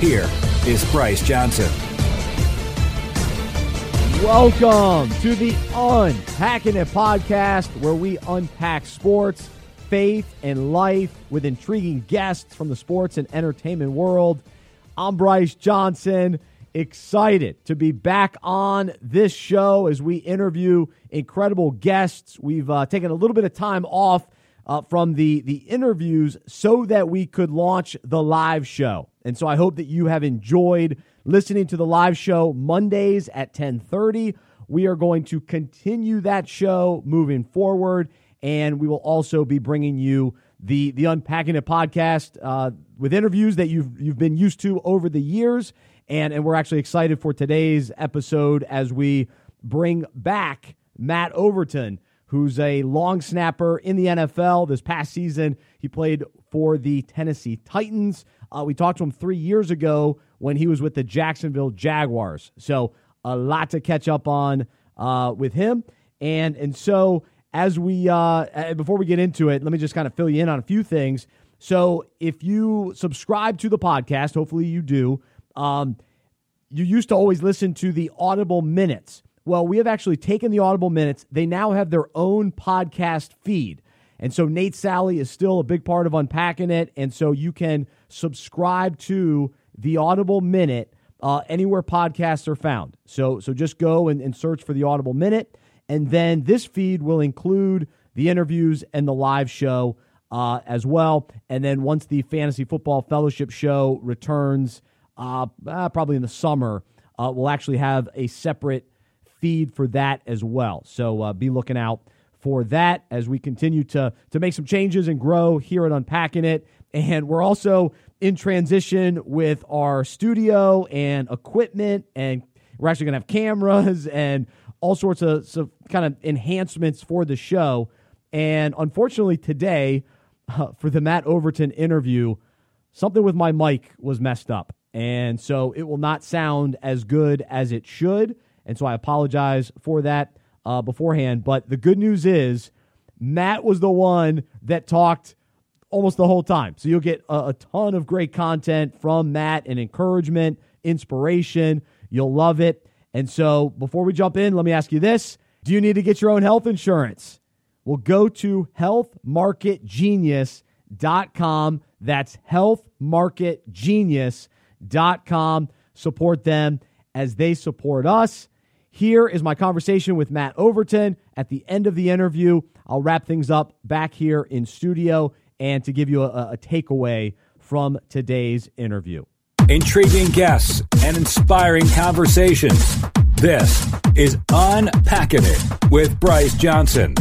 Here is Bryce Johnson. Welcome to the Unpacking It podcast, where we unpack sports, faith, and life with intriguing guests from the sports and entertainment world. I'm Bryce Johnson, excited to be back on this show as we interview incredible guests. We've uh, taken a little bit of time off uh, from the the interviews so that we could launch the live show. And so I hope that you have enjoyed listening to the live show Mondays at 10:30. We are going to continue that show moving forward, and we will also be bringing you the the Unpacking It podcast uh, with interviews that you've you've been used to over the years, and and we're actually excited for today's episode as we bring back Matt Overton who's a long snapper in the NFL. This past season, he played for the Tennessee Titans. Uh, we talked to him three years ago when he was with the Jacksonville Jaguars. So a lot to catch up on uh, with him. And and so as we uh, before we get into it, let me just kind of fill you in on a few things. So if you subscribe to the podcast, hopefully you do. Um, you used to always listen to the Audible minutes. Well, we have actually taken the Audible Minutes. They now have their own podcast feed. And so Nate Sally is still a big part of unpacking it. And so you can subscribe to the Audible Minute uh, anywhere podcasts are found. So, so just go and, and search for the Audible Minute. And then this feed will include the interviews and the live show uh, as well. And then once the Fantasy Football Fellowship show returns, uh, uh probably in the summer, uh, we'll actually have a separate feed for that as well. So uh, be looking out for that as we continue to to make some changes and grow here at Unpacking It. And we're also in transition with our studio and equipment, and we're actually going to have cameras and all sorts of, of kind of enhancements for the show. And unfortunately, today uh, for the Matt Overton interview, something with my mic was messed up. And so it will not sound as good as it should. And so I apologize for that uh, beforehand. But the good news is Matt was the one that talked almost the whole time. So you'll get a, a ton of great content from Matt and encouragement, inspiration. You'll love it. And so before we jump in, let me ask you this Do you need to get your own health insurance? Well, go to healthmarketgenius.com. That's healthmarketgenius.com. Support them as they support us. Here is my conversation with Matt Overton. At the end of the interview, I'll wrap things up back here in studio and to give you a, a takeaway from today's interview. Intriguing guests and inspiring conversations. This is Unpacking It with Bryce Johnson.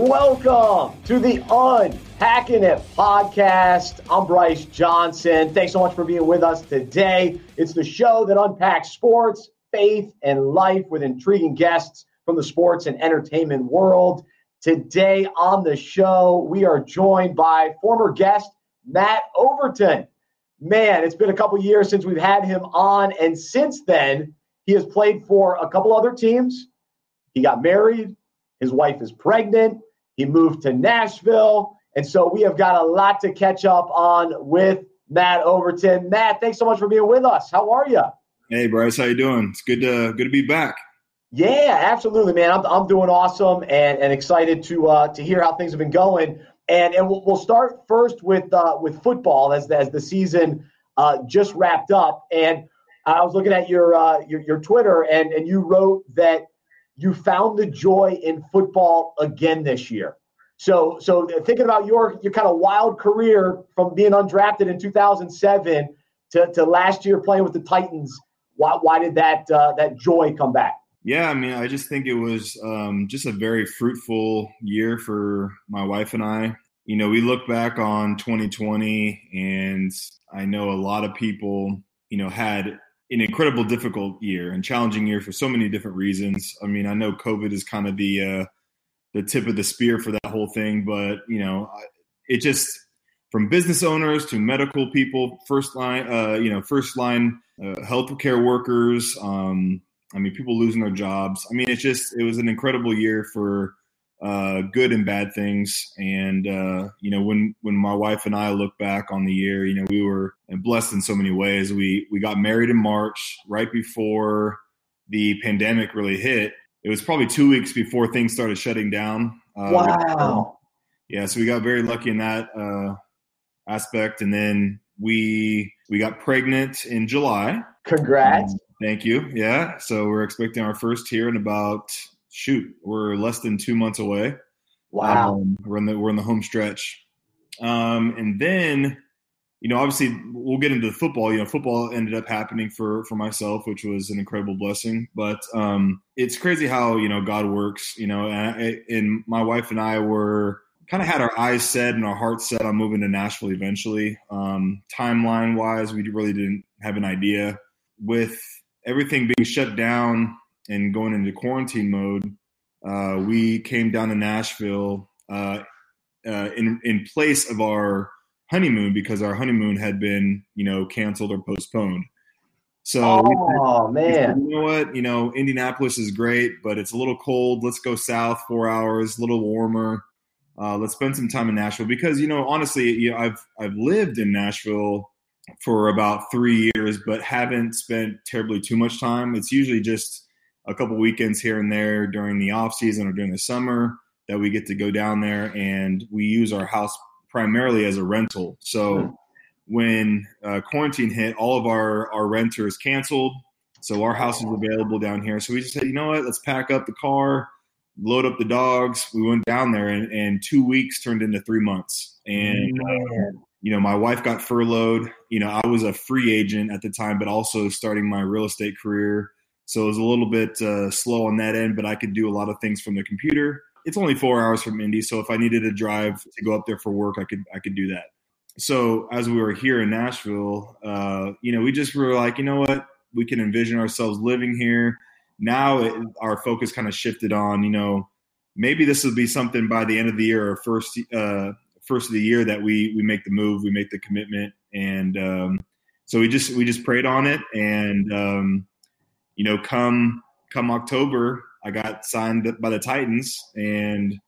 Welcome to the Unpacking It podcast. I'm Bryce Johnson. Thanks so much for being with us today. It's the show that unpacks sports, faith, and life with intriguing guests from the sports and entertainment world. Today on the show, we are joined by former guest Matt Overton. Man, it's been a couple years since we've had him on, and since then, he has played for a couple other teams. He got married. His wife is pregnant. He moved to Nashville. And so we have got a lot to catch up on with Matt Overton. Matt, thanks so much for being with us. How are you? Hey, Bryce, how you doing? It's good to good to be back. Yeah, absolutely, man. I'm, I'm doing awesome and, and excited to uh, to hear how things have been going. And and we'll, we'll start first with uh, with football as as the season uh, just wrapped up. And I was looking at your uh, your, your Twitter and and you wrote that you found the joy in football again this year. So, so thinking about your your kind of wild career from being undrafted in 2007 to, to last year playing with the Titans, why, why did that uh, that joy come back? Yeah, I mean, I just think it was um, just a very fruitful year for my wife and I. You know, we look back on 2020, and I know a lot of people, you know, had an incredible difficult year and challenging year for so many different reasons. I mean, I know COVID is kind of the uh, the tip of the spear for that whole thing, but you know, it just from business owners to medical people, first line, uh, you know, first line uh, healthcare workers. Um, I mean, people losing their jobs. I mean, it's just it was an incredible year for uh, good and bad things. And uh, you know, when when my wife and I look back on the year, you know, we were blessed in so many ways. We we got married in March, right before the pandemic really hit. It was probably two weeks before things started shutting down. Uh, wow. Yeah, so we got very lucky in that uh, aspect, and then we we got pregnant in July. Congrats! Um, thank you. Yeah, so we're expecting our first here in about shoot, we're less than two months away. Wow. Um, we're in the we're in the home stretch, um, and then you know obviously we'll get into the football. You know, football ended up happening for for myself, which was an incredible blessing. But um, it's crazy how you know God works. You know, and, I, and my wife and I were kind of had our eyes set and our hearts set on moving to Nashville eventually. Um, timeline wise, we really didn't have an idea. With everything being shut down and going into quarantine mode, uh, we came down to Nashville uh, uh, in in place of our honeymoon because our honeymoon had been you know canceled or postponed. So, oh man, you know what? You know, Indianapolis is great, but it's a little cold. Let's go south four hours, a little warmer. Uh, let's spend some time in Nashville because you know, honestly, you know, I've I've lived in Nashville for about three years, but haven't spent terribly too much time. It's usually just a couple weekends here and there during the off season or during the summer that we get to go down there and we use our house primarily as a rental. So mm. when uh, quarantine hit, all of our, our renters canceled. So our house is available down here. So we just said, you know what, let's pack up the car, load up the dogs. We went down there and, and two weeks turned into three months. And, uh, you know, my wife got furloughed. You know, I was a free agent at the time, but also starting my real estate career. So it was a little bit uh, slow on that end, but I could do a lot of things from the computer. It's only four hours from Indy, so if I needed to drive to go up there for work, I could I could do that. So as we were here in Nashville, uh, you know, we just were like, you know what, we can envision ourselves living here. Now it, our focus kind of shifted on, you know, maybe this will be something by the end of the year or first uh, first of the year that we we make the move, we make the commitment, and um, so we just we just prayed on it and. Um, you know, come come October, I got signed by the Titans, and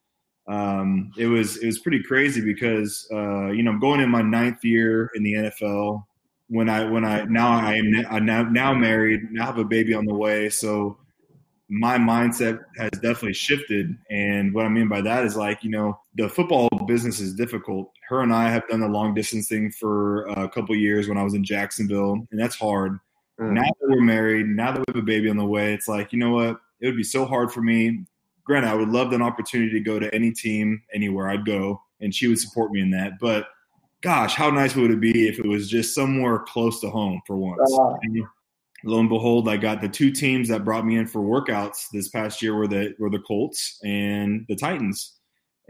um, it was it was pretty crazy because uh, you know I'm going in my ninth year in the NFL. When I when I now I am now now married, now have a baby on the way, so my mindset has definitely shifted. And what I mean by that is like, you know, the football business is difficult. Her and I have done the long distance thing for a couple years when I was in Jacksonville, and that's hard. Mm. Now that we're married, now that we have a baby on the way, it's like, you know what? It would be so hard for me. Granted, I would love an opportunity to go to any team, anywhere I'd go, and she would support me in that. But gosh, how nice would it be if it was just somewhere close to home for once? Uh, lo and behold, I got the two teams that brought me in for workouts this past year were the were the Colts and the Titans,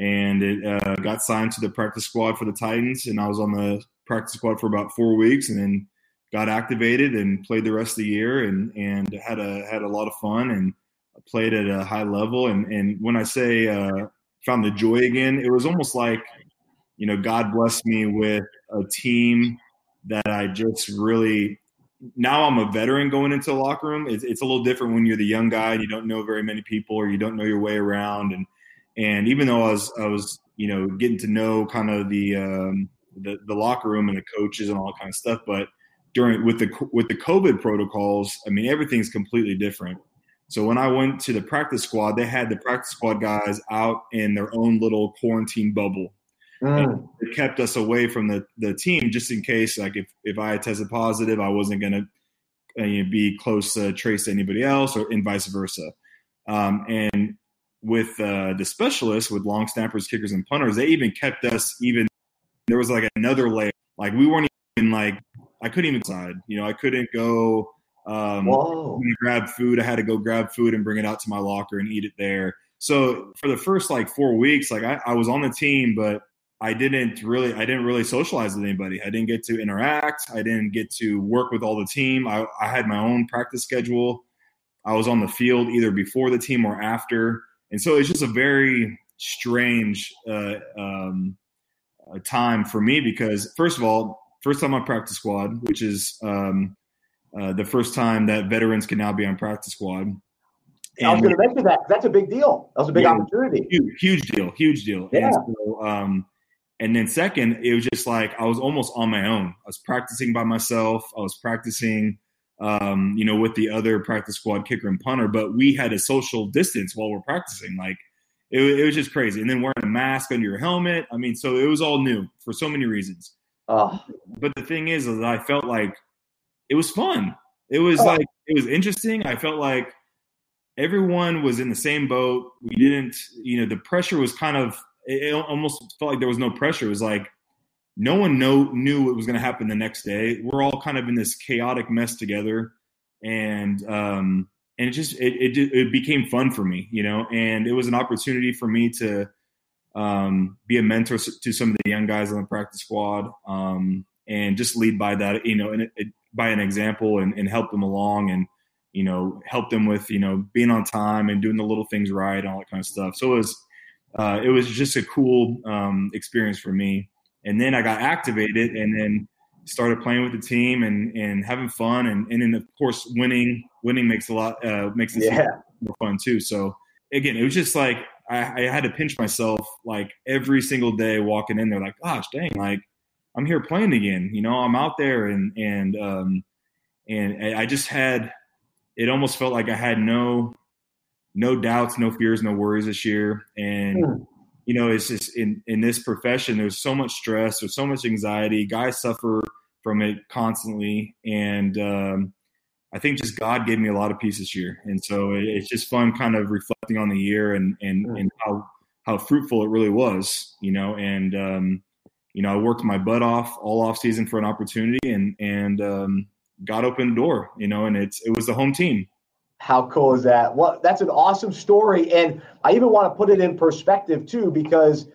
and it uh, got signed to the practice squad for the Titans, and I was on the practice squad for about four weeks, and then got activated and played the rest of the year and and had a had a lot of fun and played at a high level and and when I say uh, found the joy again, it was almost like you know God blessed me with a team that I just really now I'm a veteran going into the locker room. It's, it's a little different when you're the young guy and you don't know very many people or you don't know your way around and and even though I was I was you know getting to know kind of the um, the, the locker room and the coaches and all that kind of stuff, but during with the with the COVID protocols, I mean everything's completely different. So when I went to the practice squad, they had the practice squad guys out in their own little quarantine bubble. Mm. It kept us away from the, the team just in case, like if, if I had tested positive, I wasn't going to uh, you know, be close to trace to anybody else, or and vice versa. Um, and with uh, the specialists, with long snappers, kickers, and punters, they even kept us even. There was like another layer, like we weren't even like I couldn't even decide. You know, I couldn't go Um, Whoa. when I grabbed food, I had to go grab food and bring it out to my locker and eat it there. So for the first like four weeks, like I, I was on the team, but I didn't really, I didn't really socialize with anybody. I didn't get to interact. I didn't get to work with all the team. I, I had my own practice schedule. I was on the field either before the team or after, and so it's just a very strange uh, um, uh, time for me because first of all, first time on practice squad, which is um, uh, the first time that veterans can now be on practice squad. I was going to mention that. That's a big deal. That was a big Yeah. opportunity. huge, huge deal, huge deal. Yeah. And, so, um, and then second, it was just like I was almost on my own. I was practicing by myself. I was practicing, um, you know, with the other practice squad kicker and punter, but we had a social distance while we're practicing. Like it, it was just crazy. And then wearing a mask under your helmet. I mean, so it was all new for so many reasons. Oh, But the thing is, is I felt like it was fun. It was Oh. like it was interesting. I felt like everyone was in the same boat. We didn't, you know, the pressure was kind of. It almost felt like there was no pressure. It was like no one know, knew what was going to happen the next day. We're all kind of in this chaotic mess together, and um, and it just it, it it became fun for me, you know, and it was an opportunity for me to um, be a mentor to some of the young guys on the practice squad, um, and just lead by that, you know, and it, it, by an example, and, and help them along, and you know, help them with you know being on time and doing the little things right, and all that kind of stuff. So it was uh, it was just a cool um, experience for me. And then I got activated, and then started playing with the team and and having fun, and and then of course winning winning makes a lot uh, makes it yeah. more fun too. So again, it was just like I, I had to pinch myself like every single day walking in there, like, gosh, dang, like I'm here playing again. You know, I'm out there, and and um, and I just had it almost felt like I had no no doubts, no fears, no worries this year, and. Hmm. You know, it's just in, in this profession, there's so much stress, there's so much anxiety. Guys suffer from it constantly. And um, I think just God gave me a lot of peace this year, and so it, it's just fun, kind of reflecting on the year and and, and how how fruitful it really was, you know. And um, you know, I worked my butt off all off season for an opportunity, and and um, God opened the door, you know. And it's it was the home team. How cool is that? What that's an awesome story, and I even want to put it in perspective too, because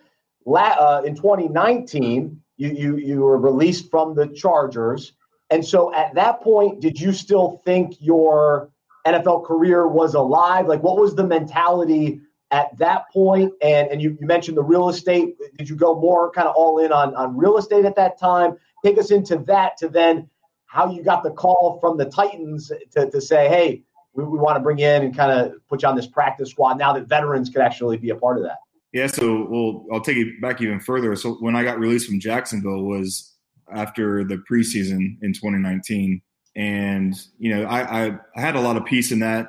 la- uh, in 2019, you you you were released from the Chargers, and so at that point, did you still think your NFL career was alive? Like, what was the mentality at that point? And and you, you mentioned the real estate. Did you go more kind of all in on on real estate at that time? Take us into that to then how you got the call from the Titans to, to say, hey, we, we want to bring in and kind of put you on this practice squad now that veterans could actually be a part of that. Yeah, so well, I'll take it back even further. So when I got released from Jacksonville was after the preseason in 2019, and you know I I, I had a lot of peace in that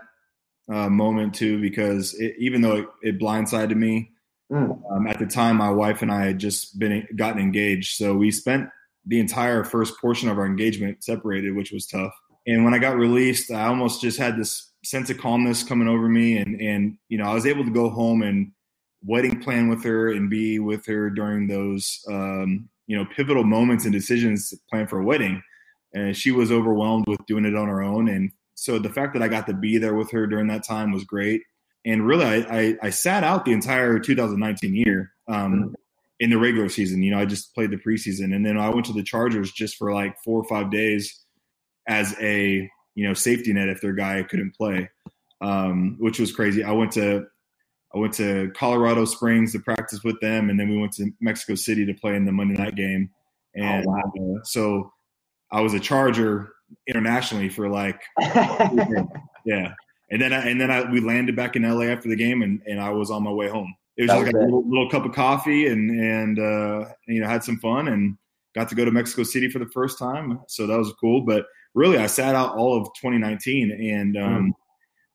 uh, moment too because it, even though it, it blindsided me Mm. um, at the time, my wife and I had just been gotten engaged, so we spent the entire first portion of our engagement separated, which was tough. And when I got released, I almost just had this sense of calmness coming over me, and and you know I was able to go home and wedding plan with her and be with her during those um, you know pivotal moments and decisions to plan for a wedding. And she was overwhelmed with doing it on her own, and so the fact that I got to be there with her during that time was great. And really, I, I, I sat out the entire 2019 year um, in the regular season. You know, I just played the preseason, and then I went to the Chargers just for like four or five days as a you know safety net if their guy couldn't play, um, which was crazy. I went to I went to Colorado Springs to practice with them, and then we went to Mexico City to play in the Monday night game. And wow. uh, so I was a Charger internationally for like yeah. And then I, and then I, we landed back in LA after the game, and, and I was on my way home. It was That just was like a little, little cup of coffee, and and uh, you know had some fun, and got to go to Mexico City for the first time. So that was cool. But really, I sat out all of 2019, and um,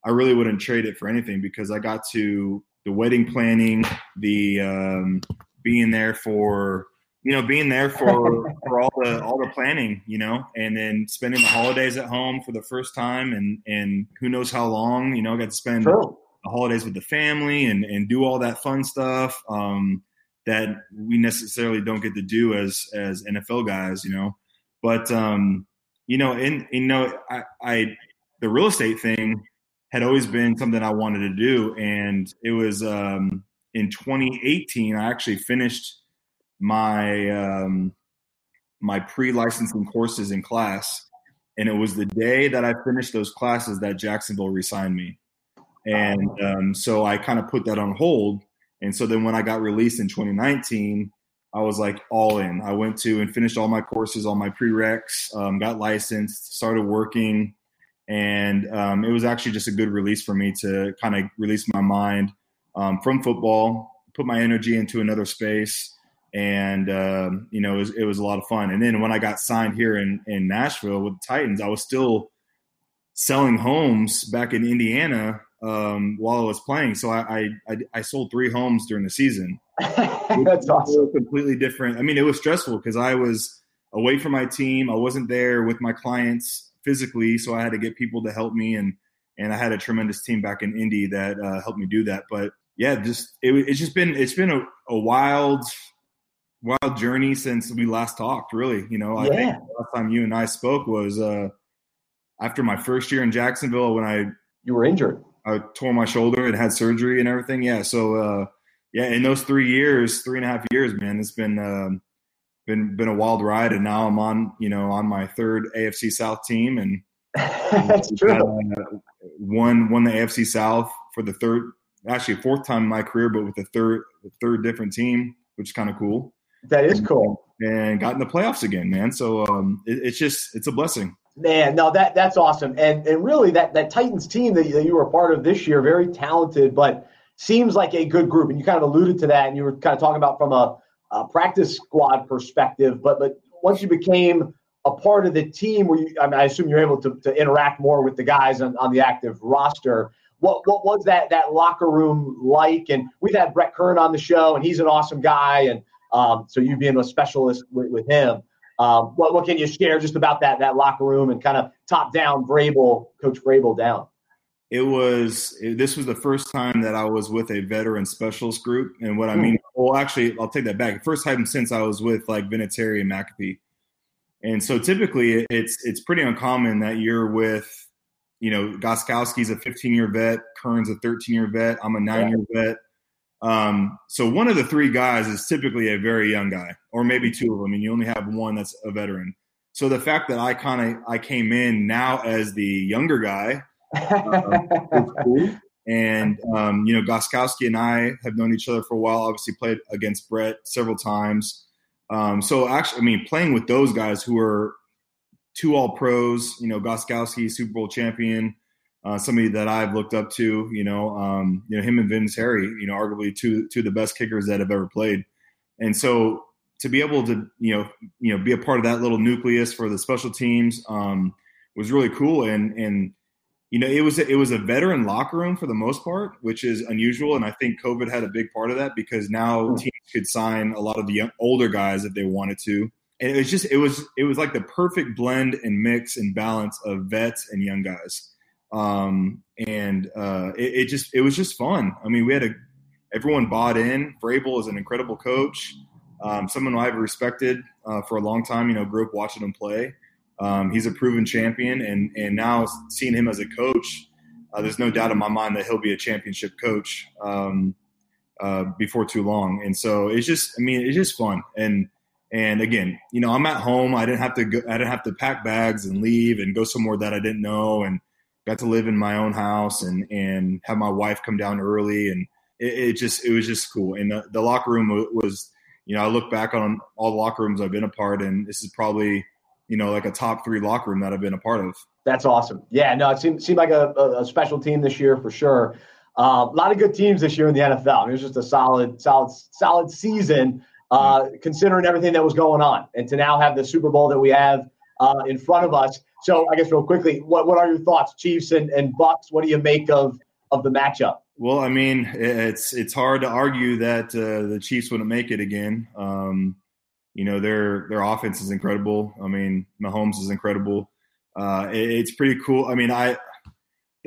I really wouldn't trade it for anything because I got to the wedding planning, the um, being there for you know being there for for all the all the planning, you know, and then spending the holidays at home for the first time, and and who knows how long, you know, got to spend True. the holidays with the family and and do all that fun stuff um, that we necessarily don't get to do as as NFL guys, you know. But um, you know, and you know, I, I the real estate thing had always been something I wanted to do, and it was um, in 2018. I actually finished my um, my pre-licensing courses in class, and it was the day that I finished those classes that Jacksonville resigned me, and um, so I kind of put that on hold. And so then when I got released in 2019, I was like all in. I went to and finished all my courses, all my prereqs, um, got licensed, started working, and um, it was actually just a good release for me to kind of release my mind um, from football, put my energy into another space, and um, you know it was, it was, a lot of fun. And then when I got signed here in in Nashville with the Titans, I was still selling homes back in Indiana um, while I was playing. So I, I I sold three homes during the season. That's awesome. Completely different. I mean, it was stressful because I was away from my team. I wasn't there with my clients physically, so I had to get people to help me, and and I had a tremendous team back in Indy that uh, helped me do that. But yeah, just it, it's just been it's been a, a, wild wild journey since we last talked. Really, you know, I think the last time you and I spoke was uh, after my first year in Jacksonville when I you were injured. I tore my shoulder and had surgery and everything. Yeah, so uh, yeah, in those three years, three and a half years, man, it's been um, been been a wild ride, and now I'm on you know on my third AFC South team, and that's true. Uh, won won the AFC South for the third, actually fourth time in my career, but with the third third different team, which is kind of cool. That is cool. And got in the playoffs again, man. So um, it, it's just it's a blessing. Man, no, that that's awesome, and and really that that Titans team that, that you were a part of this year, very talented, but seems like a good group. And you kind of alluded to that, and you were kind of talking about from a, a practice squad perspective. But but once you became a part of the team, where you, I, mean, I assume you're able to, to interact more with the guys on, on the active roster. What what was that that locker room like? And we've had Brett Kern on the show, and he's an awesome guy, and um, so you being a specialist with, with him. Um, what, what can you share just about that that locker room and kind of top down Vrabel, Coach Vrabel down? It was this was the first time that I was with a veteran specialist group, and what I mean, well, actually, I'll take that back. First time since I was with like Vinatieri and McAfee, and so typically it's it's pretty uncommon that you're with, you know, Gostkowski's a 15 year vet, Kern's a 13 year vet, I'm a nine year vet. Um, so one of the three guys is typically a very young guy, or maybe two of them, and you only have one that's a veteran. So the fact that I kind of I came in now as the younger guy, cool. And um, you know, Gostkowski and I have known each other for a while. Obviously, played against Brett several times. Um, so actually, I mean, playing with those guys who are two All Pros, you know, Gostkowski, Super Bowl champion, uh, somebody that I've looked up to. You know, um, you know him and Vinatieri. you know, arguably two two of the best kickers that have ever played. And so to be able to you know you know be a part of that little nucleus for the special teams um, was really cool. And and you know it was it was a veteran locker room for the most part, which is unusual. And I think COVID had a big part of that because now teams could sign a lot of the young, older guys if they wanted to. And it was just it was it was like the perfect blend and mix and balance of vets and young guys um, and uh, it, it, just it was just fun. I mean, we had a everyone bought in. Vrabel is an incredible coach, um, someone I've respected uh, for a long time. You know, grew up watching him play. Um, he's a proven champion, and and now seeing him as a coach, uh, there's no doubt in my mind that he'll be a championship coach um, uh, before too long. And so it's just, I mean, it's just fun. And and again, you know, I'm at home. I didn't have to go, I didn't have to pack bags and leave and go somewhere that I didn't know and got to live in my own house and and have my wife come down early and it, it just it was just cool and the, the, locker room was you know i look back on all the locker rooms i've been a part and this is probably you know like a top three locker room that i've been a part of that's awesome yeah no it seemed, seemed like a, a special team this year for sure uh, a lot of good teams this year in the nfl I mean, it was just a solid solid solid season uh, considering everything that was going on and to now have the super bowl that we have uh, in front of us so I guess real quickly, what, what are your thoughts, Chiefs and, and Bucks? What do you make of of the matchup? Well, I mean, it's it's hard to argue that uh, the Chiefs wouldn't make it again. Um, you know, their their offense is incredible. I mean, Mahomes is incredible. Uh, it, it's pretty cool. I mean, I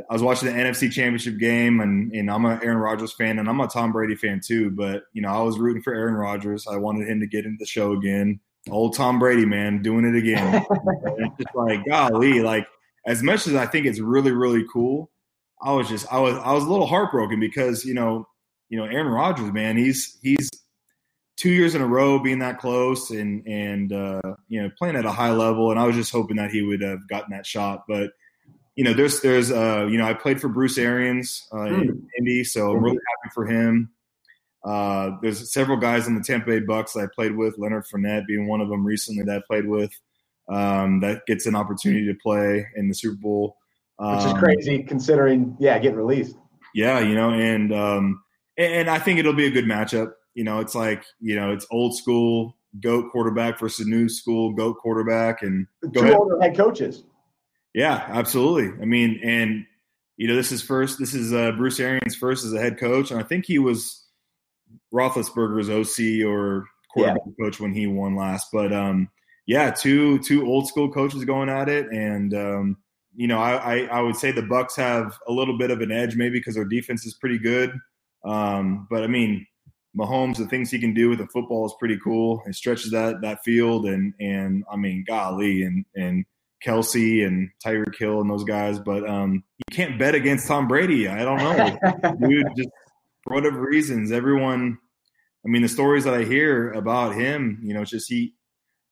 I was watching the NFC Championship game, and, and I'm an Aaron Rodgers fan, and I'm a Tom Brady fan too. But you know, I was rooting for Aaron Rodgers. I wanted him to get into the show again old Tom Brady, man, doing it again. it's just like, golly, like as much as I think it's really really cool, I was just I was I was a little heartbroken because you know you know Aaron Rodgers, man, he's he's two years in a row being that close and and uh, you know playing at a high level, and I was just hoping that he would have gotten that shot, but. You know, there's there's uh you know I played for Bruce Arians uh, in mm. Indy, so I'm really happy for him. Uh, there's several guys in the Tampa Bay Bucks I played with, Leonard Fournette being one of them recently that I played with. Um, that gets an opportunity to play in the Super Bowl, um, which is um, crazy considering, yeah, getting released. Yeah, you know, and um, and I think it'll be a good matchup. You know, it's like you know, it's old school goat quarterback versus new school goat quarterback, and two ahead. older head coaches. Yeah, absolutely. I mean, and you know, this is first. This is uh, Bruce Arians' first as a head coach, and I think he was Roethlisberger's OC or quarterback yeah. coach when he won last. But um, yeah, two two old school coaches going at it, and um, you know, I, I, I would say the Bucks have a little bit of an edge maybe because their defense is pretty good. Um, but I mean, Mahomes, the things he can do with the football is pretty cool. It stretches that that field, and and I mean, golly, and and Kelce and Tyreek Hill and those guys. But um, you can't bet against Tom Brady. I don't know, dude. Just for whatever reasons, everyone. I mean, the stories that I hear about him, you know, it's just he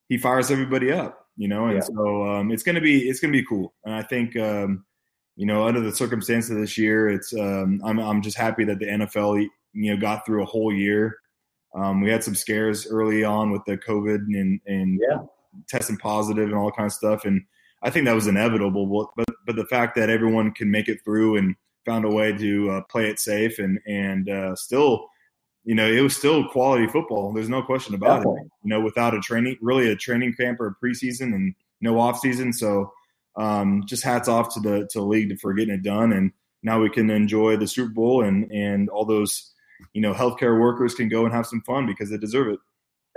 he fires everybody up, you know, and yeah. so um, it's gonna be it's gonna be cool. And I think um, you know, under the circumstances of this year, it's um, I'm I'm just happy that the NFL you know got through a whole year. Um, we had some scares early on with the COVID and and yeah. testing positive and all that kind of stuff, and I think that was inevitable. But but the fact that everyone can make it through and found a way to uh, play it safe and and uh, still, you know, it was still quality football. There's no question about Definitely. it. You know, without a training, really a training camp or a preseason and no off season. So um, just hats off to the to the league for getting it done. And now we can enjoy the Super Bowl and and all those you know healthcare workers can go and have some fun because they deserve it.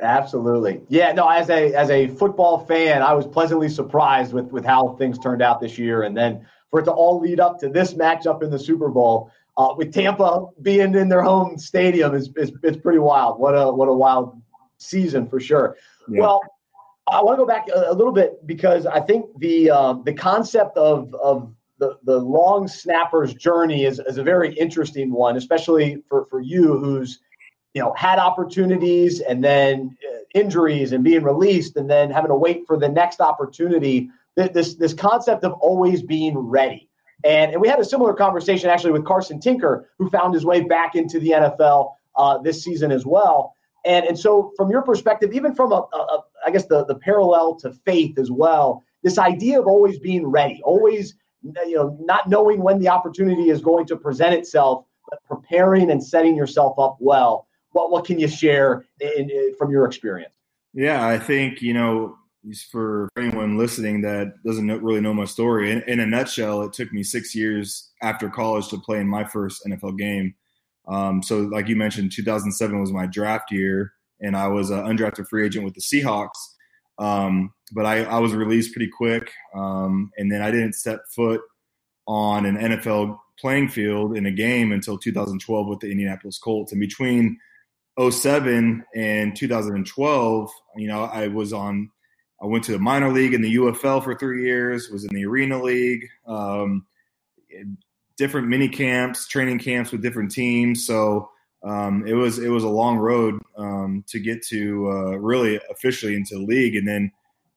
Absolutely. Yeah, no, as a as a football fan, I was pleasantly surprised with with how things turned out this year and then for it to all lead up to this matchup in the Super Bowl. Uh, with Tampa being in their home stadium is, is it's pretty wild. What a what a wild season for sure. Yeah. Well, I want to go back a, a, little bit because I think the uh, the concept of of the, the long snapper's journey is, is a very interesting one, especially for, for you who's you know had opportunities and then uh, injuries and being released and then having to wait for the next opportunity this this concept of always being ready. And, and we had a similar conversation actually with Carson Tinker, who found his way back into the NFL uh, this season as well. And and so from your perspective, even from a, a, a I guess the the parallel to faith as well, this idea of always being ready, always you know not knowing when the opportunity is going to present itself, but preparing and setting yourself up well. What what can you share in, in, from your experience? Yeah, I think you know for anyone listening that doesn't know, really know my story, in, in, a nutshell, it took me six years after college to play in my first NFL game. Um, so, like you mentioned, 2007 was my draft year, and I was an undrafted free agent with the Seahawks. Um, but I, I, was released pretty quick, um, and then I didn't set foot on an NFL playing field in a game until 2012 with the Indianapolis Colts. And between 07 and 2012, you know, I was on I went to the minor league in the UFL for three years. Was in the Arena League, um, different mini camps, training camps with different teams. So um, it was it was a long road um, to get to uh, really officially into the league. And then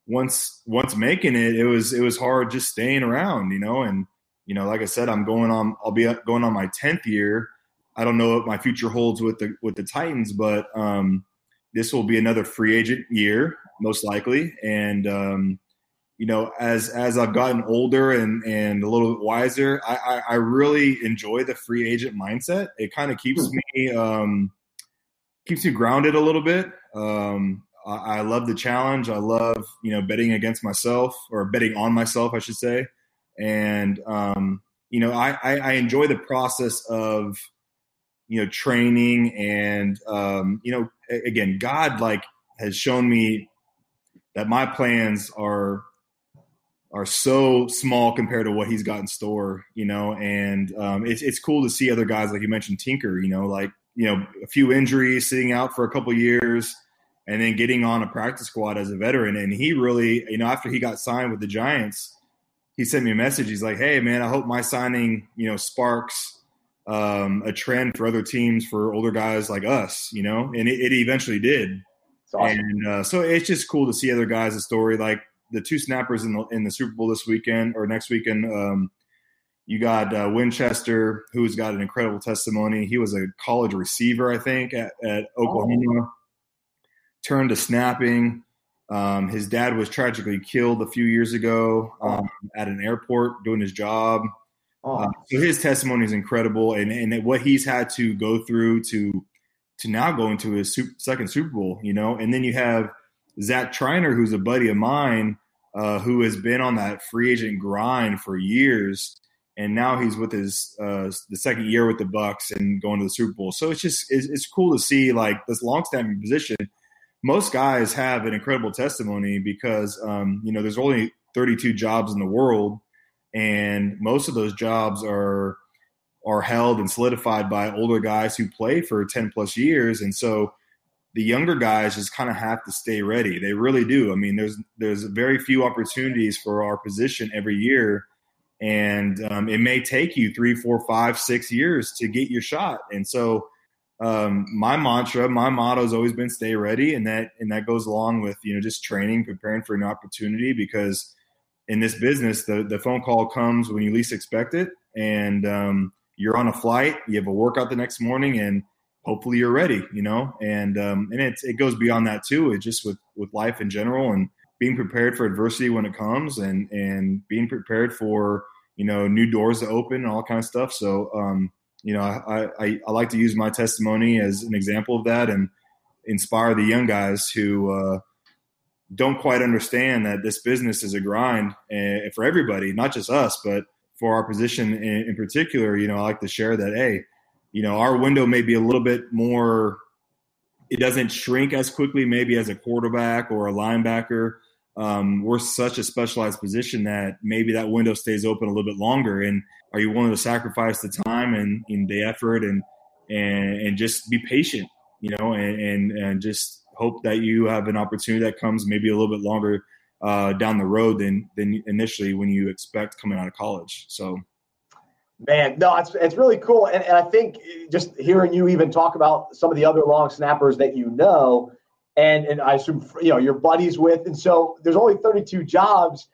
once once making it, it was it was hard just staying around, you know. And you know, like I said, I'm going on. I'll be going on my tenth year. I don't know what my future holds with the with the Titans, but um, this will be another free agent year most likely. And um, you know, as as I've gotten older and and a little bit wiser, I, I, I really enjoy the free agent mindset. It kind of keeps hmm. me um, keeps me grounded a little bit. Um, I, I love the challenge. I love you know betting against myself or betting on myself, I should say. And um, you know, I, I, I enjoy the process of you know training and um, you know again god like has shown me that my plans are are so small compared to what he's got in store, you know, and um, it's it's cool to see other guys like you mentioned Tinker, you know, like you know a few injuries, sitting out for a couple years, and then getting on a practice squad as a veteran, and he really, you know, after he got signed with the Giants, he sent me a message. He's like, "Hey, man, I hope my signing, you know, sparks um, a trend for other teams for older guys like us, you know." And it, it eventually did. Awesome. And uh, so it's just cool to see other guys' story. Like the two snappers in the in the Super Bowl this weekend or next weekend. Um, you got uh, Winchester, who's got an incredible testimony. He was a college receiver, I think, at, at Oklahoma. Oh. Turned to snapping. Um, his dad was tragically killed a few years ago um, at an airport doing his job. Oh. Uh, so his testimony is incredible, and and what he's had to go through to to now go into his super, second Super Bowl, you know. And then you have Zach Triner, who's a buddy of mine, uh, who has been on that free agent grind for years, and now he's with his uh, the second year with the Bucks and going to the Super Bowl. So it's just it's, it's cool to see like this long-standing position. Most guys have an incredible testimony because um, you know there's only 32 jobs in the world, and most of those jobs are are held and solidified by older guys who play for 10 plus years, and so the younger guys just kind of have to stay ready. They really do. I mean, there's there's very few opportunities for our position every year, and um, it may take you three, four, five, six years to get your shot. And so, um, my mantra, my motto has always been stay ready, and that and that goes along with you know just training, preparing for an opportunity because in this business, the the phone call comes when you least expect it, and um, you're on a flight, you have a workout the next morning, and hopefully you're ready, you know, and um, and it it goes beyond that too. It just with with life in general and being prepared for adversity when it comes, and and being prepared for you know new doors to open and all kind of stuff. So um, you know, I, I I like to use my testimony as an example of that and inspire the young guys who. Uh, don't quite understand that this business is a grind uh, for everybody, not just us, but for our position in, in particular. You know, I like to share that. Hey, you know, our window may be a little bit more, it doesn't shrink as quickly, maybe as a quarterback or a linebacker. Um, we're such a specialized position that maybe that window stays open a little bit longer. And are you willing to sacrifice the time and, and the effort and, and, and just be patient, you know, and, and, and just hope that you have an opportunity that comes maybe a little bit longer uh, down the road than, than initially when you expect coming out of college. So, Man, no, it's, it's really cool. And, and I think just hearing you even talk about some of the other long snappers that you know, and, and I assume, you know, your buddies with, and so there's only 32 jobs.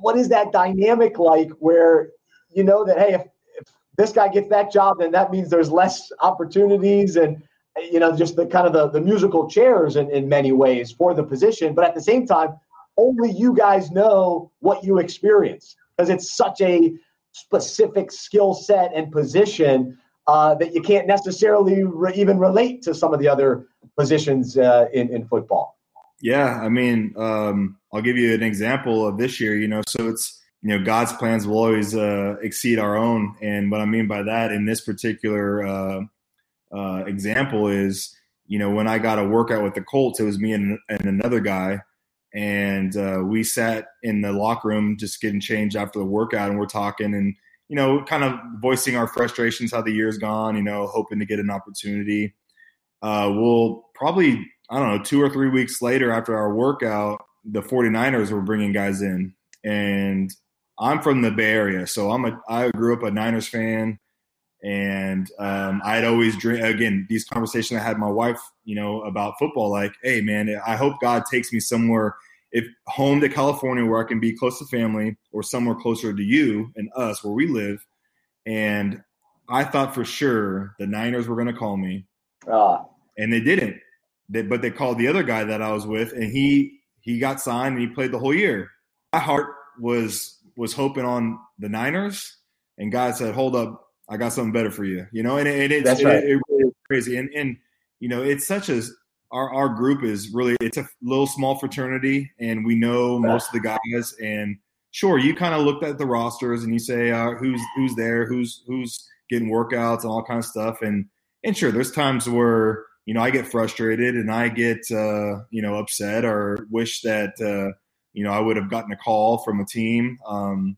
What is that dynamic like where you know that, hey, if, if this guy gets that job, then that means there's less opportunities and, you know, just the kind of the, the musical chairs in, in many ways for the position. But at the same time, only you guys know what you experience because it's such a specific skill set and position uh, that you can't necessarily re- even relate to some of the other positions uh, in, in football. Yeah, I mean, um, I'll give you an example of this year. You know, so it's you know God's plans will always uh, exceed our own, and what I mean by that in this particular uh, uh, example is, you know, when I got a workout with the Colts, it was me and, and another guy and uh, we sat in the locker room just getting changed after the workout and we're talking and you know kind of voicing our frustrations how the year's gone you know hoping to get an opportunity. Uh, we'll probably i don't know two or three weeks later after our workout the 49ers were bringing guys in. And i'm from the bay area so i'm a i grew up a niners fan and um, I'd always dream again these conversations I had with my wife, you know, about football. Like, hey, man, I hope God takes me somewhere, if home to California, where I can be close to family, or somewhere closer to you and us, where we live. And I thought for sure the Niners were going to call me, uh. and they didn't. They, but they called the other guy that I was with, and he he got signed and he played the whole year. My heart was was hoping on the Niners, and God said, "Hold up, I got something better for you. You know, and, and it's That's right. it, it really is crazy. And and you know, it's such a our our group is really it's a little small fraternity, and we know most of the guys. And sure, you kind of looked at the rosters and you say uh, who's who's there, who's who's getting workouts and all kind of stuff. And and sure, there's times where you know I get frustrated and I get uh, you know upset or wish that uh, you know I would have gotten a call from a team. Um,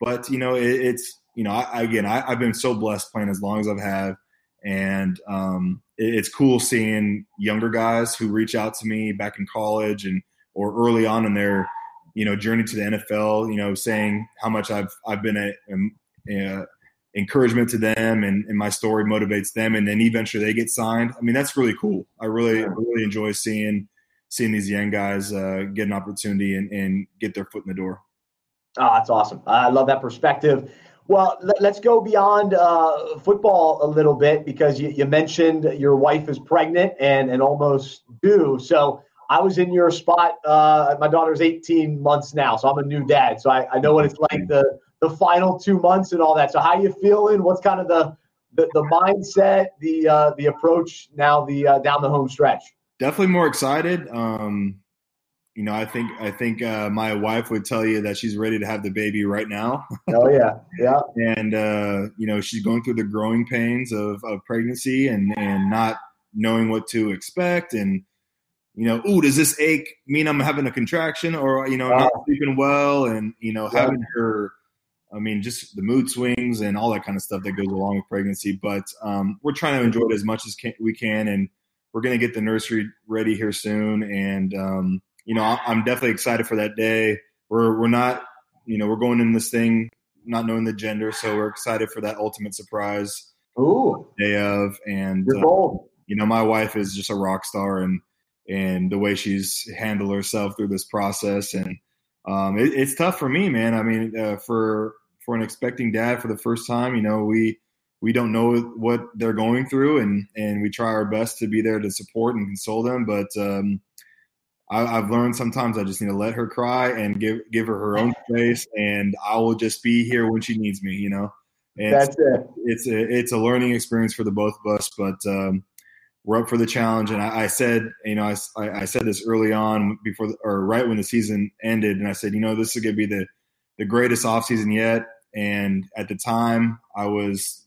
but you know it, it's you know, I, again, I, have been so blessed playing as long as I've had, and um, it, it's cool seeing younger guys who reach out to me back in college and or early on in their you know, journey to the NFL, you know, saying how much I've I've been a, a, a encouragement to them and, and, my story motivates them and then eventually they get signed. I mean, that's really cool. I really, really enjoy seeing, seeing these young guys uh, get an opportunity and, and, get their foot in the door. Oh, that's awesome. I love that perspective. Well, let's go beyond uh, football a little bit because you, you, mentioned your wife is pregnant and, and almost due. So I was in your spot. Uh, my daughter's 18 months now, so I'm a new dad. So I, I know what it's like the the final two months and all that. So how you feeling? What's kind of the the, the mindset, the uh, the approach now the uh, down the home stretch? Definitely more excited. Um, you know, I think I think uh, my wife would tell you that she's ready to have the baby right now. oh yeah, yeah. and uh, you know, she's going through the growing pains of, of pregnancy and and not knowing what to expect and you know, ooh, does this ache mean I'm having a contraction or you know, not sleeping well and you know, having her I mean, just the mood swings and all that kind of stuff that goes along with pregnancy. But um, we're trying to enjoy it as much as can, we can, and we're going to get the nursery ready here soon. And um, you know, I'm definitely excited for that day. We're we're not, you know, we're going in this thing not knowing the gender, so we're excited for that ultimate surprise. Ooh, day of, and uh, you know, my wife is just a rock star, and and the way she's handled herself through this process, and um, it, it's tough for me, man. I mean, uh, for for an expecting dad for the first time, you know, we we don't know what they're going through, and and we try our best to be there to support and console them, but. Um, I, have learned sometimes I just need to let her cry and give give her her own space, and I will just be here when she needs me. You know, and that's it. It's a it's a learning experience for the both of us, but um, we're up for the challenge. And I, I said, you know, I, I, said this early on before the, or right when the season ended, and I said, you know, this is going to be the the greatest offseason yet. And at the time, I was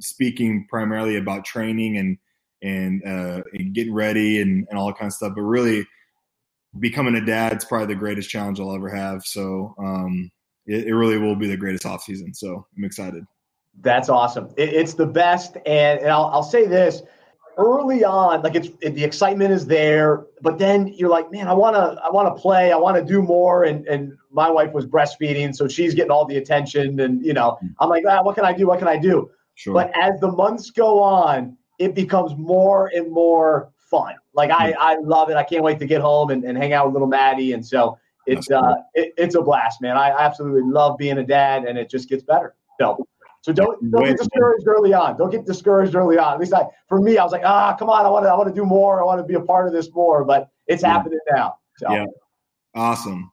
speaking primarily about training and and, uh, and getting ready and, and all that kind of stuff, but really becoming a dad is probably the greatest challenge I'll ever have. So um, it, it, really will be the greatest off season. So I'm excited. That's awesome. It, it's the best, and, and I'll, I'll, say this: early on, like it's it, the excitement is there, but then you're like, man, I wanna I wanna play, I wanna do more, and and my wife was breastfeeding, so she's getting all the attention, and you know, mm. I'm like, ah, what can I do? What can I do? Sure. But as the months go on, it becomes more and more fun. Like I, I love it. I can't wait to get home and, and hang out with little Maddie. And so it's uh it, it's a blast, man. I absolutely love being a dad, and it just gets better. So so don't don't get discouraged early on. Don't get discouraged early on. At least I, for me, I was like, ah, come on, I want to I want to do more. I want to be a part of this more. But it's yeah. happening now. So. Yeah, awesome.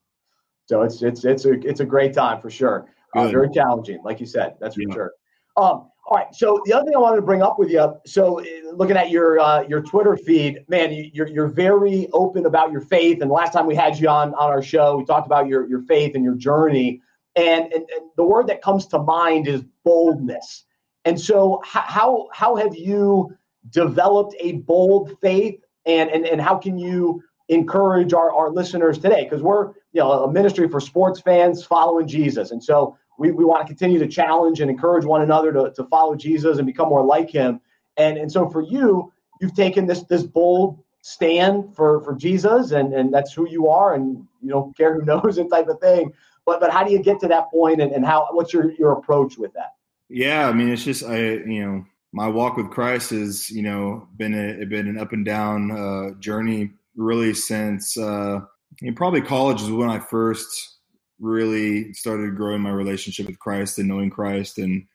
So it's it's it's a it's a great time for sure. Uh, very challenging, like you said. That's for yeah. sure. Um, all right. So the other thing I wanted to bring up with you, so uh, looking at your uh, your Twitter feed, man, you're you're very open about your faith. And last time we had you on on our show, we talked about your your faith and your journey. And and, and the word that comes to mind is boldness. And so, how how have you developed a bold faith, and and and how can you encourage our, our listeners today? Because we're you know a ministry for sports fans following Jesus, and so we, we want to continue to challenge and encourage one another to, to follow Jesus and become more like him. And, and so for you, you've taken this this bold stand for, for Jesus and, and that's who you are and you don't care who knows it type of thing. But but how do you get to that point and, and how what's your, your approach with that? Yeah, I mean it's just I you know, my walk with Christ has, you know, been a been an up and down uh, journey really since uh, you know, probably college is when I first really started growing my relationship with Christ and knowing Christ. And,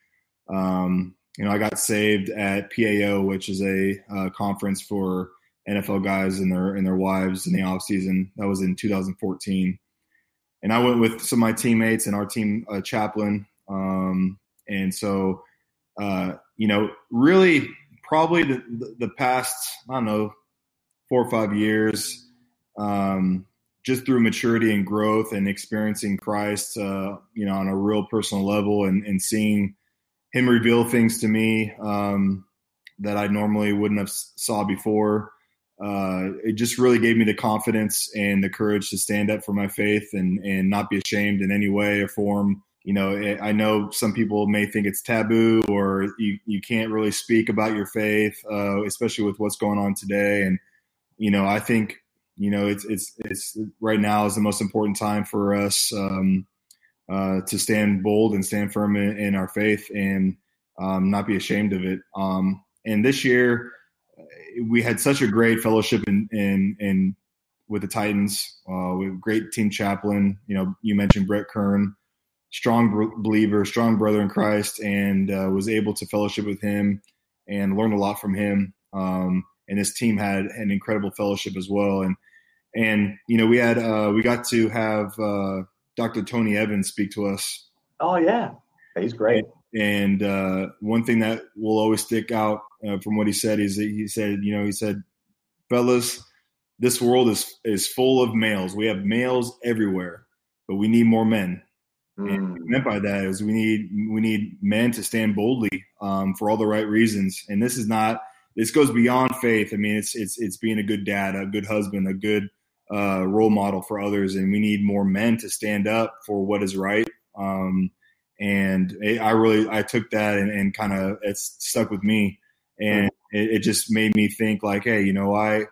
um, you know, I got saved at PAO, which is a uh, conference for NFL guys and their and their wives in the off season. That was in 2014, and I went with some of my teammates and our team uh, chaplain. Um, and so, uh, you know, really, probably the, the past I don't know four or five years. Um, just through maturity and growth and experiencing Christ, uh, you know, on a real personal level and, and seeing Him reveal things to me um, that I normally wouldn't have saw before. Uh, it just really gave me the confidence and the courage to stand up for my faith and and not be ashamed in any way or form. You know, I know some people may think it's taboo or you, you can't really speak about your faith, uh, especially with what's going on today. And, you know, I think you know, it's it's it's right now is the most important time for us um, uh, to stand bold and stand firm in, in our faith and um, not be ashamed of it. Um, and this year, we had such a great fellowship in in, in with the Titans. Uh, with great team chaplain. You know, you mentioned Brett Kern, strong believer, strong brother in Christ, and uh, was able to fellowship with him and learn a lot from him. Um, and his team had an incredible fellowship as well. And and you know, we had uh, we got to have uh, Dr. Tony Evans speak to us. Oh yeah, he's great. And, and uh, one thing that will always stick out uh, from what he said is that he said, you know, he said, fellas, this world is is full of males. We have males everywhere, but we need more men. Mm. And what meant by that is we need we need men to stand boldly um, for all the right reasons. And this is not this goes beyond faith. I mean, it's it's it's being a good dad, a good husband, a good uh, role model for others, and we need more men to stand up for what is right. Um, and it, I really I took that and, and kind of it's stuck with me, and it, it, just made me think like, hey, you know, I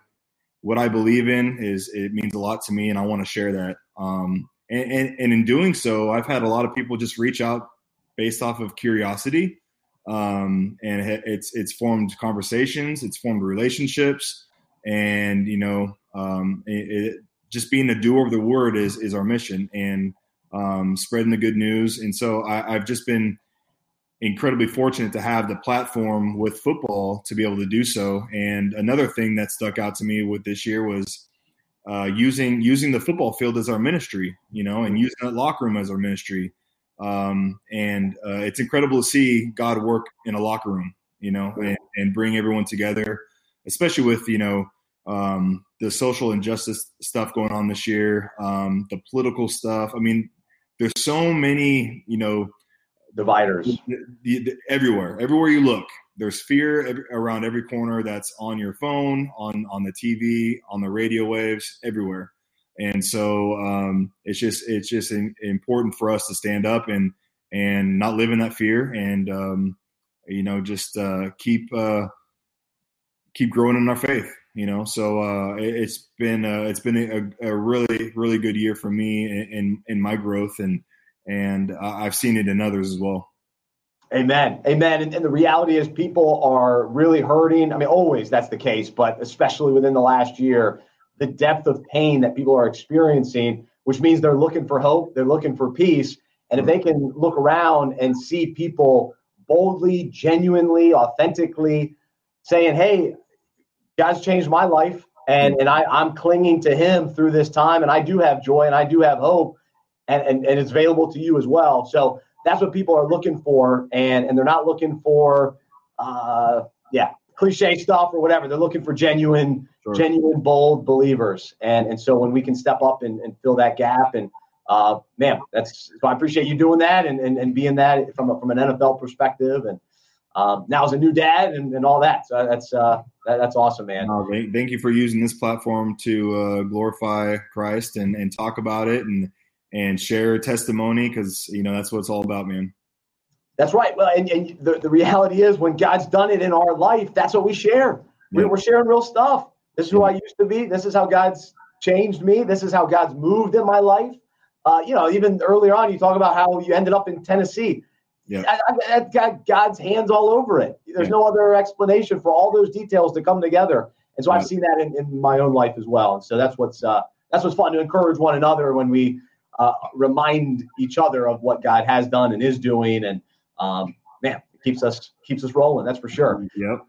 what I believe in is it means a lot to me, and I want to share that. Um, and, and, and in doing so, I've had a lot of people just reach out based off of curiosity, um, and it's it's formed conversations, it's formed relationships, and you know, um, it, it, just being a doer of the word is is our mission, and um, spreading the good news. And so I, I've just been incredibly fortunate to have the platform with football to be able to do so. And another thing that stuck out to me with this year was uh, using using the football field as our ministry, you know, and using that locker room as our ministry. Um, and uh, it's incredible to see God work in a locker room, you know, and, and bring everyone together, especially with you know um, the social injustice stuff going on this year, um, the political stuff. I mean, there's so many, you know, dividers the, the, the, everywhere. Everywhere you look, there's fear every, around every corner. That's on your phone, on on the TV, on the radio waves, everywhere. And so um, it's just it's just in, important for us to stand up and and not live in that fear, and um, you know just uh, keep uh, keep growing in our faith. You know, so uh, it, has been uh, it's been a, a, really really good year for me in, in, my growth and and I've seen it in others as well. Amen. Amen. And, and, the reality is, people are really hurting. I mean, always that's the case, but especially within the last year, the depth of pain that people are experiencing, which means they're looking for hope, they're looking for peace. And if they can look around and see people boldly, genuinely, authentically saying, Hey, God's changed my life, and, and I, I'm clinging to Him through this time, and I do have joy and I do have hope and, and, and it's available to you as well. So that's what people are looking for, and and they're not looking for, uh, yeah, cliche stuff or whatever. They're looking for genuine, sure. genuine, bold believers, and and so when we can step up and, and fill that gap, and uh, man, that's so I appreciate you doing that and and, and being that from a, from an NFL perspective, and um, now as a new dad and, and all that. So that's uh, that, that's awesome, man. Uh, thank you for using this platform to uh, glorify Christ and and talk about it and and share testimony because you know that's what it's all about, man. That's right. Well, and, and the, the reality is when God's done it in our life, that's what we share. Yeah. We're sharing real stuff. This is who I used to be. This is how God's changed me. This is how God's moved in my life. Uh, you know, even earlier on, you talk about how you ended up in Tennessee. Yeah, I, I, got God's hands all over it. There's yeah. no other explanation for all those details to come together. And so yeah. I've seen that in, in my own life as well. And so that's what's uh, that's what's fun to encourage one another when we uh, remind each other of what God has done and is doing, and um, man, it keeps us keeps us rolling. That's for sure. Yep.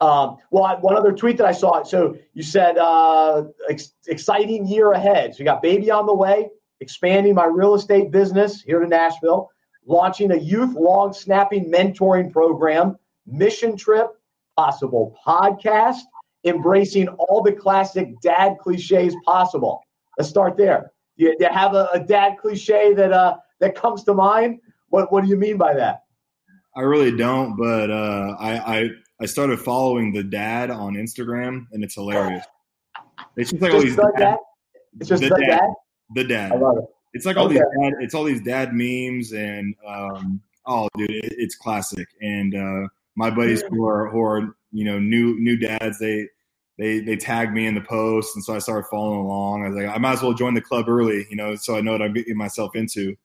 Um, well, I, one other tweet that I saw. So you said uh, ex- exciting year ahead. So you got baby on the way, expanding my real estate business here to Nashville, launching a youth long snapping mentoring program, mission trip, possible podcast, embracing all the classic dad cliches possible. Let's start there. You, you have a, a, dad cliche that uh, that comes to mind? What What do you mean by that? I really don't, but uh, I, I I started following the dad on Instagram, and it's hilarious. It's just like just all these the dad. dad. It's just the, the dad. dad. The dad. I love it. It's like all okay. these dad, it's all these dad memes and um, oh dude, it, it's classic. And uh, my buddies who are who are you know new new dads, they they they tagged me in the post, and so I started following along. I was like, I might as well join the club early, you know, so I know what I'm getting myself into.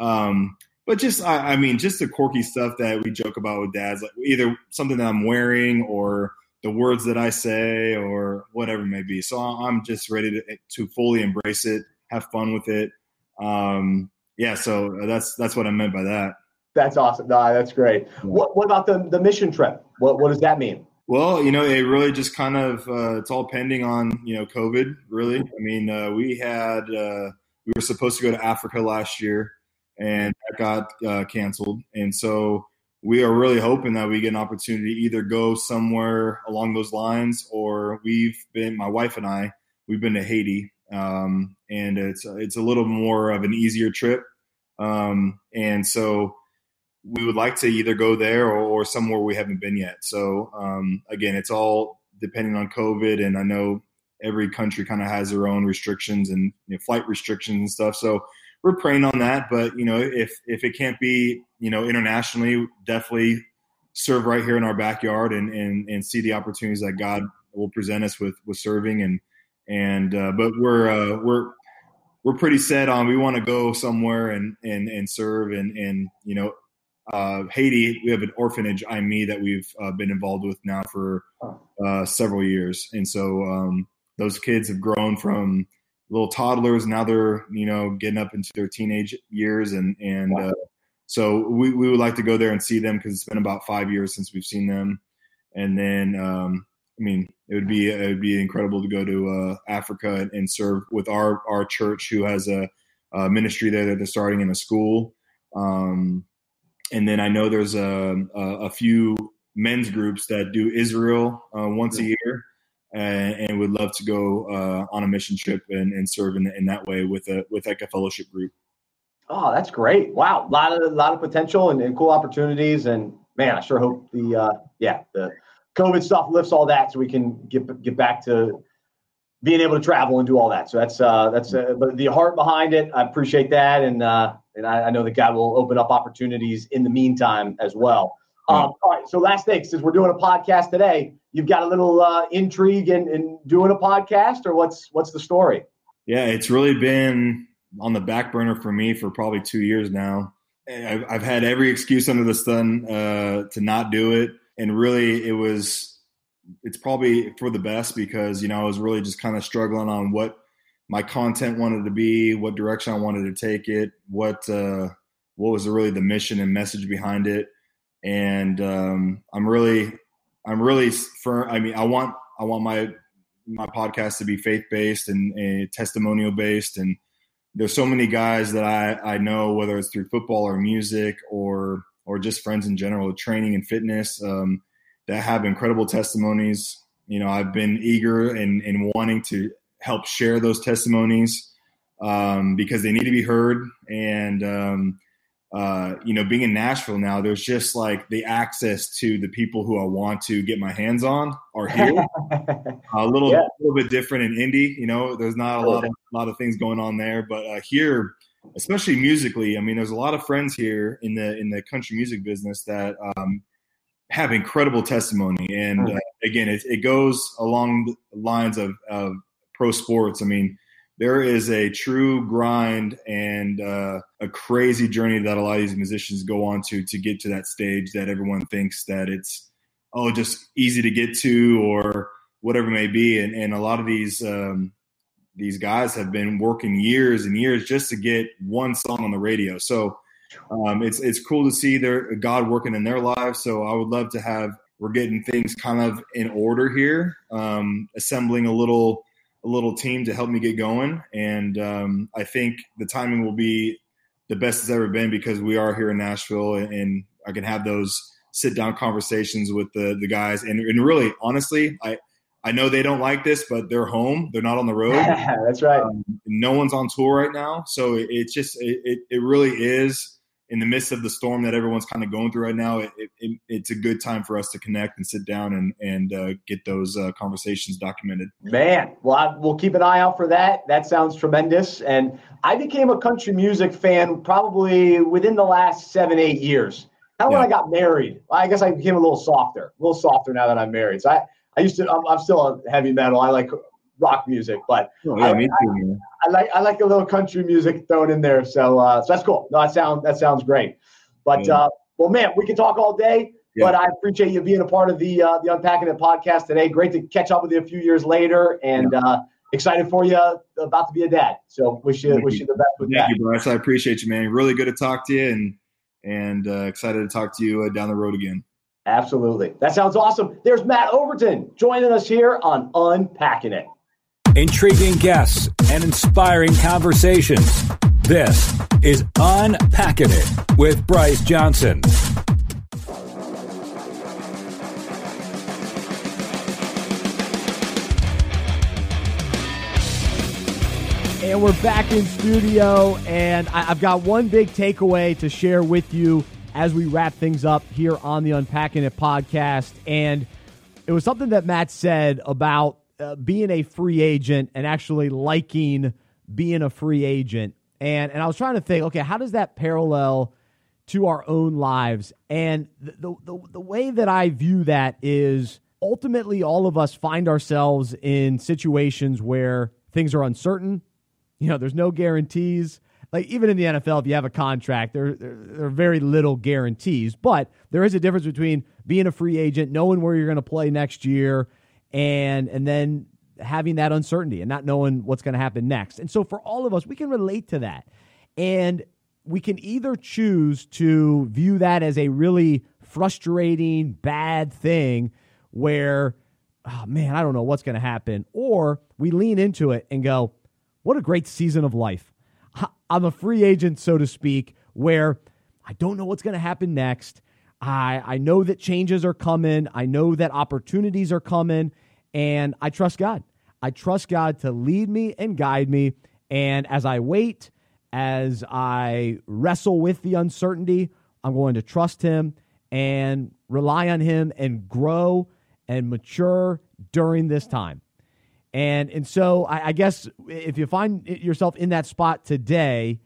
Um, but just I, I, mean, just the quirky stuff that we joke about with dads, like either something that I'm wearing or the words that I say or whatever it may be. So I'm just ready to to fully embrace it, have fun with it. Um, yeah, so that's that's what I meant by that. That's awesome. No, that's great. Yeah. What what about the the mission trip? What what does that mean? Well, you know, it really just kind of uh, it's all pending on you know COVID. Really, I mean, uh, we had uh, we were supposed to go to Africa last year, and that got uh, canceled, and so we are really hoping that we get an opportunity to either go somewhere along those lines, or we've been my wife and I we've been to Haiti, um, and it's it's a little more of an easier trip, um, and so we would like to either go there or, or somewhere we haven't been yet. So um, again, it's all depending on COVID, and I know every country kind of has their own restrictions and you know, flight restrictions and stuff. So we're praying on that. But you know, if if it can't be you know internationally, definitely serve right here in our backyard and and, and see the opportunities that God will present us with with serving and and uh, but we're uh, we're we're pretty set on we want to go somewhere and and and serve and and you know uh, Haiti, we have an orphanage, IME, that we've uh, been involved with now for uh, several years. And so um, those kids have grown from little toddlers. Now they're, you know, getting up into their teenage years. And, and wow. Uh, so we, we would like to go there and see them because it's been about five years since we've seen them. And then, um, I mean, it would be it would be incredible to go to uh, Africa and, and, serve with our our church, who has a, a ministry there that they're starting in a school. Um, and then I know there's a, a, a few men's groups that do Israel uh, once a year, and, and, would love to go uh, on a mission trip and, and serve in, in, that way with a with like a fellowship group. Oh, that's great! Wow, a lot of a lot of potential and, and cool opportunities, and man, I sure hope the uh, yeah the COVID stuff lifts all that so we can get get back to being able to travel and do all that. So that's uh, that's uh, but the heart behind it. I appreciate that, and uh, and I, I, know that God will open up opportunities in the meantime as well. Um, all right. So last thing, since we're doing a podcast today, you've got a little uh, intrigue in, in doing a podcast, or what's what's the story? Yeah, it's really been on the back burner for me for probably two years now. I've, I've had every excuse under the sun uh, to not do it, and really, it was it's probably for the best because you know I was really just kind of struggling on what my content wanted to be, what direction I wanted to take it, what uh, what was really the mission and message behind it, and um, I'm really I'm really firm. I mean, I want I want my my podcast to be faith based and, and testimonial based, and there's so many guys that I I know whether it's through football or music or or just friends in general, training and fitness. Um, that have incredible testimonies. You know, I've been eager and, and wanting to help share those testimonies um, because they need to be heard. And, um, uh, you know, being in Nashville now, there's just like the access to the people who I want to get my hands on are here. a little, yeah. little bit different in Indy. You know, there's not a lot of a lot of things going on there, but uh, here, especially musically, I mean, there's a lot of friends here in the in the country music business that um, have incredible testimony. And uh, again, it, it, goes along the lines of, of, pro sports. I mean, there is a true grind and uh, a crazy journey that a lot of these musicians go on to to get to that stage that everyone thinks that it's oh just easy to get to or whatever it may be. And, and a lot of these um, these guys have been working years and years just to get one song on the radio. So um, it's it's cool to see their God working in their lives. So I would love to have we're getting things kind of in order here, um, assembling a little a little team to help me get going, and um, I think the timing will be the best it's ever been because we are here in Nashville, and, and I can have those sit down conversations with the the guys, and, and really honestly, I. I know they don't like this, but they're home. They're not on the road. That's right. Um, no one's on tour right now, so it, it's just it, it, it really is in the midst of the storm that everyone's kind of going through right now, it, it, it's a good time for us to connect and sit down and and uh, get those uh, conversations documented. Man, well, I, we'll keep an eye out for that. That sounds tremendous. And I became a country music fan probably within the last seven, eight years. How yeah. when I got married, I guess I became a little softer, a little softer now that I'm married. So I, I used to. I'm, I'm still on heavy metal. I like rock music, but oh, yeah, I, me too, I, I, like I like a little country music thrown in there. So, uh, so that's cool. No, that sounds that sounds great. But yeah. uh, well, man, we can talk all day. Yeah. But I appreciate you being a part of the uh, the Unpacking It podcast today. Great to catch up with you a few years later, and uh, excited for you about to be a dad. So wish you Thank wish you. you the best with Thank that. Thank you, Bryce. I appreciate you, man. Really good to talk to you, and and uh, excited to talk to you uh, down the road again. Absolutely. That sounds awesome. There's Matt Overton joining us here on Unpacking It. Intriguing guests and inspiring conversations. This is Unpacking It with Bryce Johnson. And we're back in studio, and I've got one big takeaway to share with you as we wrap things up here on the Unpacking It podcast. And it was something that Matt said about uh, being a free agent and actually liking being a free agent. And and I was trying to think, okay, how does that parallel to our own lives? And the the, the way that I view that is ultimately all of us find ourselves in situations where things are uncertain. You know, there's no guarantees. Like even in the NFL, if you have a contract, there, there, there are very little guarantees. But there is a difference between being a free agent, knowing where you're going to play next year, and and then having that uncertainty and not knowing what's going to happen next. And so for all of us, we can relate to that. And we can either choose to view that as a really frustrating, bad thing where, oh man, I don't know what's going to happen. Or we lean into it and go, what a great season of life. I'm a free agent, so to speak, where I don't know what's going to happen next. I, I know that changes are coming. I know that opportunities are coming, and I trust God. I trust God to lead me and guide me. And as I wait, as I wrestle with the uncertainty, I'm going to trust Him and rely on Him and grow and mature during this time. And and so I, I guess if you find yourself in that spot today,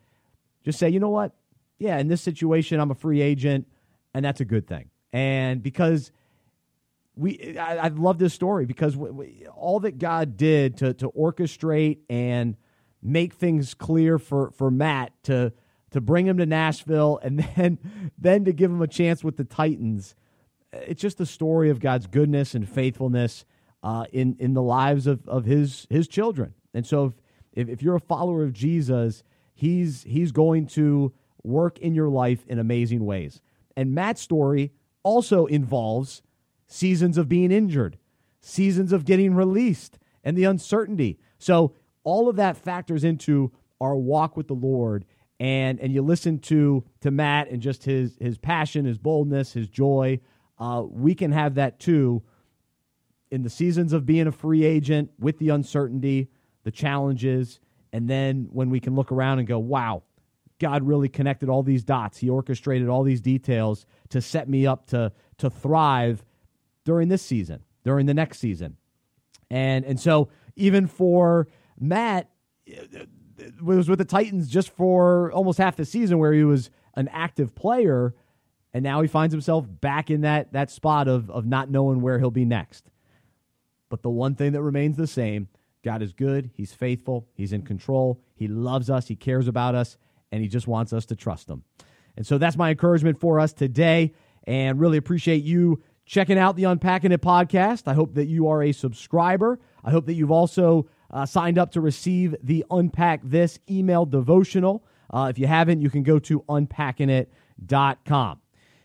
just say, you know what? Yeah, in this situation, I'm a free agent and that's a good thing. And because we, I, I love this story because we, we, all that God did to to orchestrate and make things clear for for Matt to to bring him to Nashville and then then to give him a chance with the Titans. It's just the story of God's goodness and faithfulness uh, in in the lives of, of his his children. And so if, if, you're a follower of Jesus, he's he's going to work in your life in amazing ways. And Matt's story also involves seasons of being injured, seasons of getting released, and the uncertainty. So all of that factors into our walk with the Lord. And and you listen to to Matt and just his his passion, his boldness, his joy. Uh, we can have that too in the seasons of being a free agent with the uncertainty, the challenges, and then when we can look around and go, wow, God really connected all these dots. He orchestrated all these details to set me up to to thrive during this season, during the next season. And and so even for Matt it was with the Titans just for almost half the season where he was an active player and now he finds himself back in that that spot of of not knowing where he'll be next. But the one thing that remains the same, God is good, he's faithful, he's in control, he loves us, he cares about us and he just wants us to trust him. And so that's my encouragement for us today and really appreciate you checking out the Unpacking It podcast. I hope that you are a subscriber. I hope that you've also uh, signed up to receive the Unpack This email devotional. Uh, if you haven't, you can go to unpackingit.com.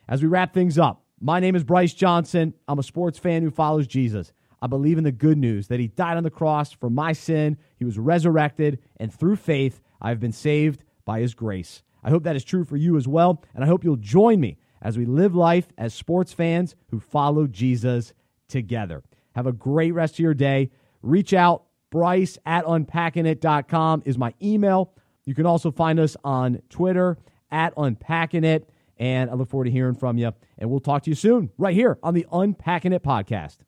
As we wrap things up, my name is Bryce Johnson. I'm a sports fan who follows Jesus. I believe in the good news that he died on the cross for my sin, he was resurrected, and through faith, I've been saved by his grace. I hope that is true for you as well, and I hope you'll join me as we live life as sports fans who follow Jesus together. Have a great rest of your day. Reach out. Bryce at unpackingit.com is my email. You can also find us on Twitter at unpacking it. And I look forward to hearing from you. And we'll talk to you soon, right here on the Unpacking It podcast.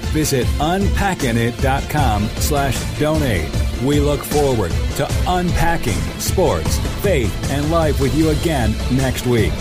visit unpackingit.com slash donate. We look forward to unpacking sports, faith, and life with you again next week.